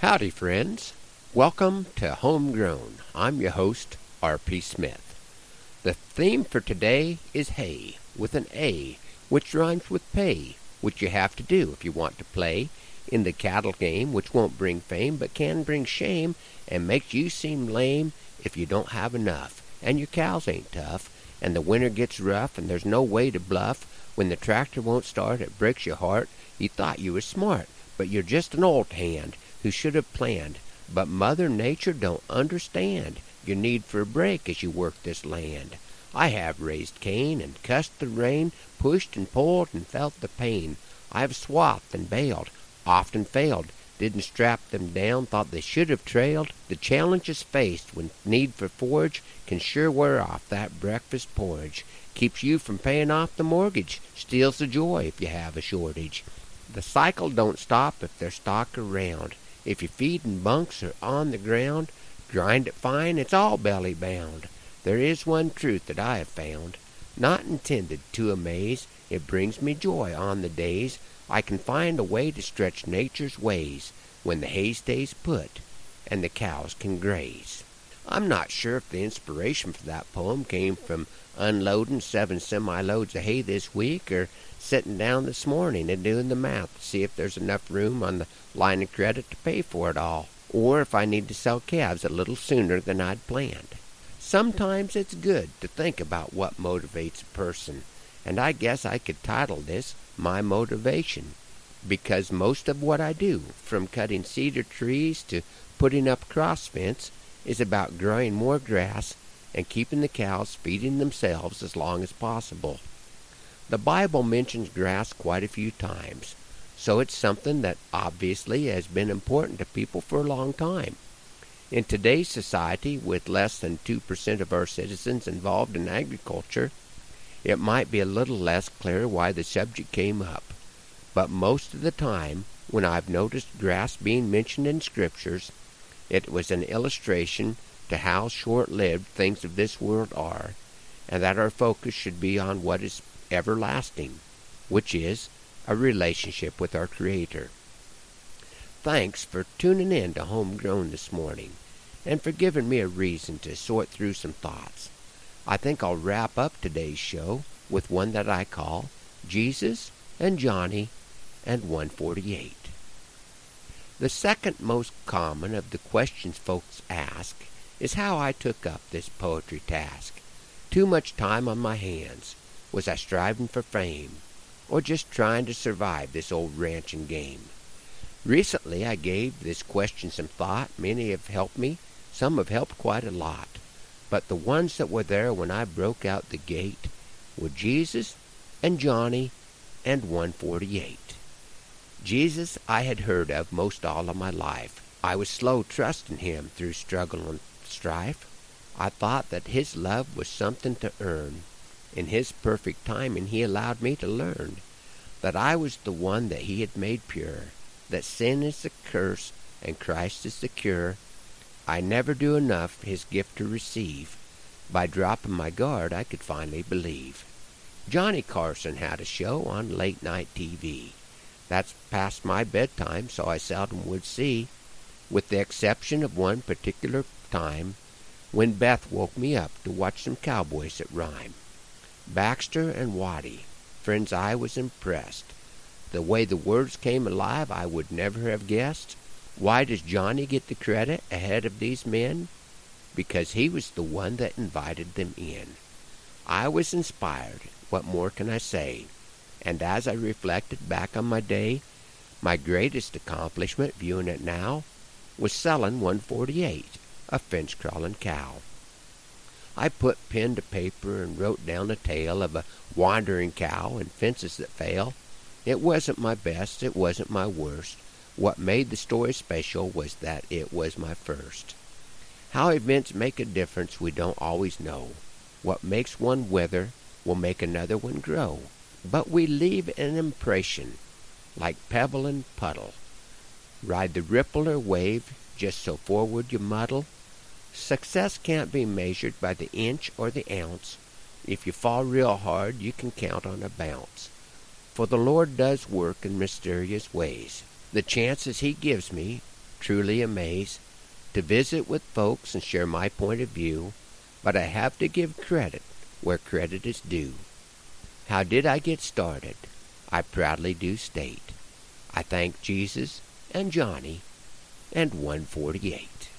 Howdy, friends. Welcome to Homegrown. I'm your host, R.P. Smith. The theme for today is hay, with an A, which rhymes with pay, which you have to do if you want to play in the cattle game, which won't bring fame but can bring shame and makes you seem lame if you don't have enough, and your cows ain't tough, and the winter gets rough, and there's no way to bluff. When the tractor won't start, it breaks your heart. You thought you was smart, but you're just an old hand who should have planned. But Mother Nature don't understand your need for a break as you work this land. I have raised Cain and cussed the rain, pushed and pulled and felt the pain. I've swathed and baled, often failed, didn't strap them down, thought they should have trailed. The challenges faced when need for forage can sure wear off that breakfast porridge. Keeps you from paying off the mortgage, steals the joy if you have a shortage. The cycle don't stop if there's stock around. If your feed and bunks are on the ground, grind it fine, it's all belly bound. There is one truth that I have found, not intended to amaze. It brings me joy on the days I can find a way to stretch nature's ways when the hay stays put and the cows can graze. I'm not sure if the inspiration for that poem came from unloading seven semi loads of hay this week or sitting down this morning and doing the math to see if there's enough room on the line of credit to pay for it all, or if I need to sell calves a little sooner than I'd planned. Sometimes it's good to think about what motivates a person, and I guess I could title this My Motivation, because most of what I do, from cutting cedar trees to putting up cross fence, is about growing more grass and keeping the cows feeding themselves as long as possible. The Bible mentions grass quite a few times, so it's something that obviously has been important to people for a long time. In today's society, with less than 2% of our citizens involved in agriculture, it might be a little less clear why the subject came up. But most of the time, when I've noticed grass being mentioned in scriptures, it was an illustration to how short lived things of this world are, and that our focus should be on what is everlasting, which is a relationship with our Creator. Thanks for tuning in to Homegrown this morning and for giving me a reason to sort through some thoughts. I think I'll wrap up today's show with one that I call Jesus and Johnny and 148. The second most common of the questions folks ask is how I took up this poetry task. Too much time on my hands. Was I striving for fame? Or just trying to survive this old ranching game? Recently I gave this question some thought. Many have helped me. Some have helped quite a lot. But the ones that were there when I broke out the gate were Jesus and Johnny and 148. Jesus I had heard of most all of my life. I was slow trusting him through struggle and strife. I thought that his love was something to earn. In his perfect timing he allowed me to learn that I was the one that he had made pure, that sin is the curse and Christ is the cure. I never do enough his gift to receive. By dropping my guard I could finally believe. Johnny Carson had a show on late night TV. That's past my bedtime, so I seldom would see, with the exception of one particular time when Beth woke me up to watch some cowboys at rhyme. Baxter and Waddie, friends, I was impressed. The way the words came alive, I would never have guessed. Why does Johnny get the credit ahead of these men? Because he was the one that invited them in. I was inspired. What more can I say? And as I reflected back on my day, my greatest accomplishment, viewing it now, was selling 148, a fence crawling cow. I put pen to paper and wrote down a tale of a wandering cow and fences that fail. It wasn't my best, it wasn't my worst. What made the story special was that it was my first. How events make a difference we don't always know. What makes one wither will make another one grow but we leave an impression like pebble and puddle. Ride the ripple or wave just so forward you muddle. Success can't be measured by the inch or the ounce. If you fall real hard, you can count on a bounce. For the Lord does work in mysterious ways. The chances He gives me truly amaze to visit with folks and share my point of view, but I have to give credit where credit is due. How did I get started? I proudly do state. I thank Jesus and Johnny and 148.